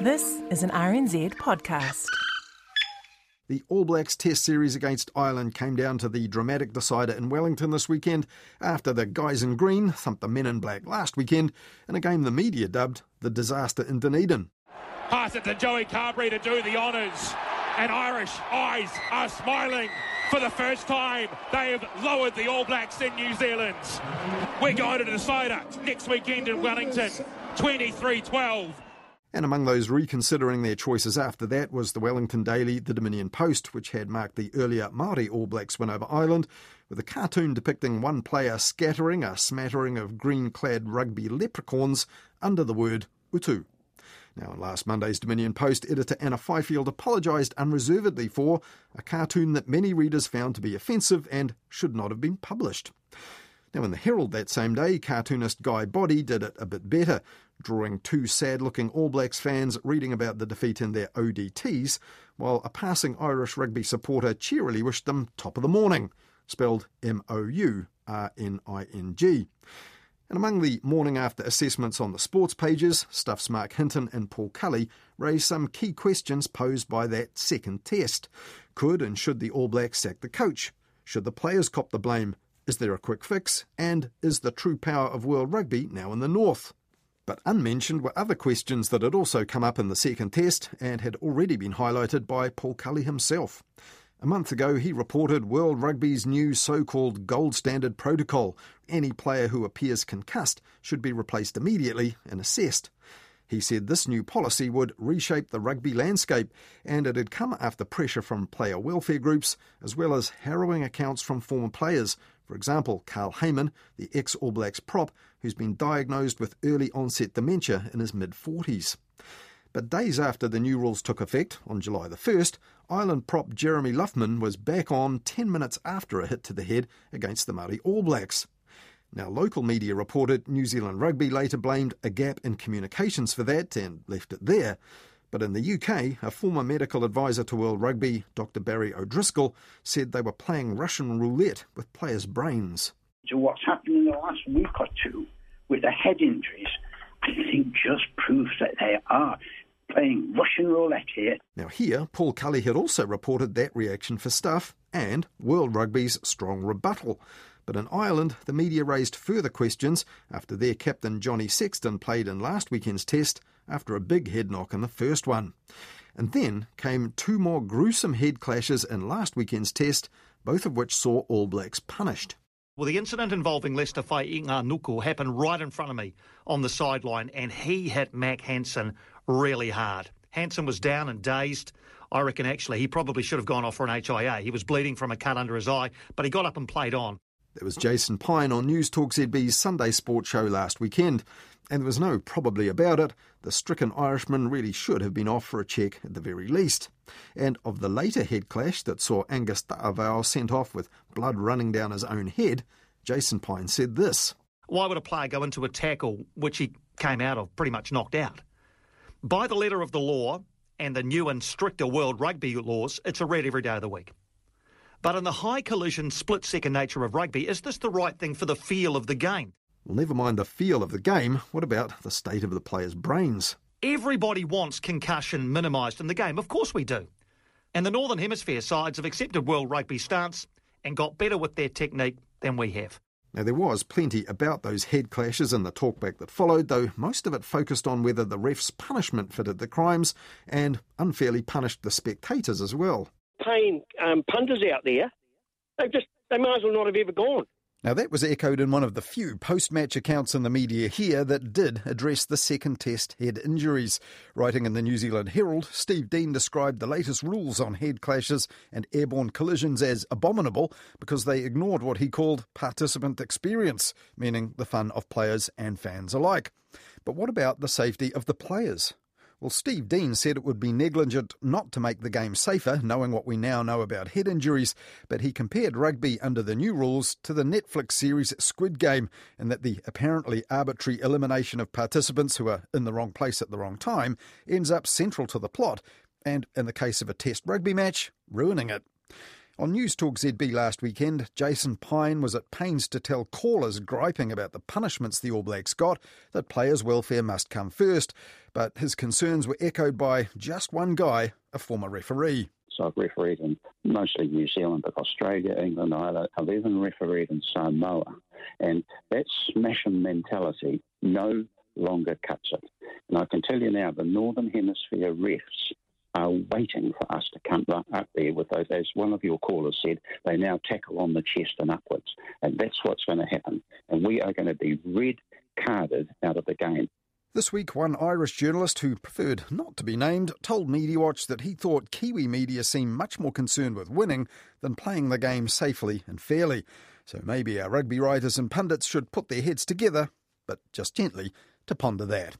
This is an RNZ podcast. The All Blacks Test series against Ireland came down to the dramatic decider in Wellington this weekend after the guys in green thumped the men in black last weekend in a game the media dubbed the disaster in Dunedin. Pass it to Joey Carbery to do the honours, and Irish eyes are smiling. For the first time, they have lowered the All Blacks in New Zealand. We're going to the decider next weekend in Wellington, 23 12. And among those reconsidering their choices after that was the Wellington Daily, the Dominion Post, which had marked the earlier Māori All Blacks win over Ireland, with a cartoon depicting one player scattering a smattering of green clad rugby leprechauns under the word Utu. Now, in last Monday's Dominion Post, editor Anna Fifield apologised unreservedly for a cartoon that many readers found to be offensive and should not have been published. Now, in the Herald that same day, cartoonist Guy Body did it a bit better, drawing two sad looking All Blacks fans reading about the defeat in their ODTs, while a passing Irish rugby supporter cheerily wished them top of the morning, spelled M O U R N I N G. And among the morning after assessments on the sports pages, Stuff's Marc Hinton and Paul Cully raised some key questions posed by that second test. Could and should the All Blacks sack the coach? Should the players cop the blame? Is there a quick fix? And is the true power of world rugby now in the north? But unmentioned were other questions that had also come up in the second test and had already been highlighted by Paul Cully himself. A month ago, he reported World Rugby's new so called gold standard protocol. Any player who appears concussed should be replaced immediately and assessed. He said this new policy would reshape the rugby landscape, and it had come after pressure from player welfare groups, as well as harrowing accounts from former players. For example, Carl Hayman, the ex All Blacks prop, who's been diagnosed with early onset dementia in his mid 40s. But days after the new rules took effect, on July the 1st, Ireland prop Jeremy Loughman was back on 10 minutes after a hit to the head against the Māori All Blacks. Now, local media reported New Zealand Rugby later blamed a gap in communications for that and left it there. But in the UK, a former medical advisor to World Rugby, Dr. Barry O'Driscoll, said they were playing Russian roulette with players' brains. So, what's happened in the last week or two with the head injuries, I think just proves that they are playing Russian roulette here. Now, here, Paul Cully had also reported that reaction for Stuff and World Rugby's strong rebuttal. But in Ireland, the media raised further questions after their captain Johnny Sexton played in last weekend's test after a big head knock in the first one. And then came two more gruesome head clashes in last weekend's test, both of which saw All Blacks punished. Well, the incident involving Leicester Fainga'anuku happened right in front of me on the sideline, and he hit Mack Hansen really hard. Hansen was down and dazed. I reckon actually he probably should have gone off for an HIA. He was bleeding from a cut under his eye, but he got up and played on. There was Jason Pine on News Talk ZB's Sunday Sports Show last weekend, and there was no probably about it. The stricken Irishman really should have been off for a check at the very least. And of the later head clash that saw Angus Ta'avao sent off with blood running down his own head, Jason Pine said this. Why would a player go into a tackle which he came out of pretty much knocked out? By the letter of the law and the new and stricter world rugby laws, it's a red every day of the week. But in the high collision, split second nature of rugby, is this the right thing for the feel of the game? Well, never mind the feel of the game, what about the state of the players' brains? Everybody wants concussion minimised in the game. Of course we do. And the Northern Hemisphere sides have accepted World Rugby stance and got better with their technique than we have. Now, there was plenty about those head clashes and the talkback that followed, though most of it focused on whether the ref's punishment fitted the crimes and unfairly punished the spectators as well paying um, punters out there, they just they might as well not have ever gone. Now, that was echoed in one of the few post match accounts in the media here that did address the second test head injuries. Writing in the New Zealand Herald, Steve Dean described the latest rules on head clashes and airborne collisions as abominable because they ignored what he called participant experience, meaning the fun of players and fans alike. But what about the safety of the players? Well, Steve Dean said it would be negligent not to make the game safer, knowing what we now know about head injuries, but he compared rugby under the new rules to the Netflix series Squid Game, and that the apparently arbitrary elimination of participants who are in the wrong place at the wrong time ends up central to the plot, and in the case of a test rugby match, ruining it. On News Talk ZB last weekend, Jason Pine was at pains to tell callers griping about the punishments the All Blacks got that players' welfare must come first. But his concerns were echoed by just one guy, a former referee. So I've refereed in mostly New Zealand, but Australia, England, Ireland. I've even refereed in Samoa. And that smashing mentality no longer cuts it. And I can tell you now, the Northern Hemisphere refs are waiting for us to come up there with those. As one of your callers said, they now tackle on the chest and upwards. And that's what's going to happen. And we are going to be red carded out of the game. This week, one Irish journalist who preferred not to be named told Media Watch that he thought Kiwi media seemed much more concerned with winning than playing the game safely and fairly. So maybe our rugby writers and pundits should put their heads together, but just gently, to ponder that.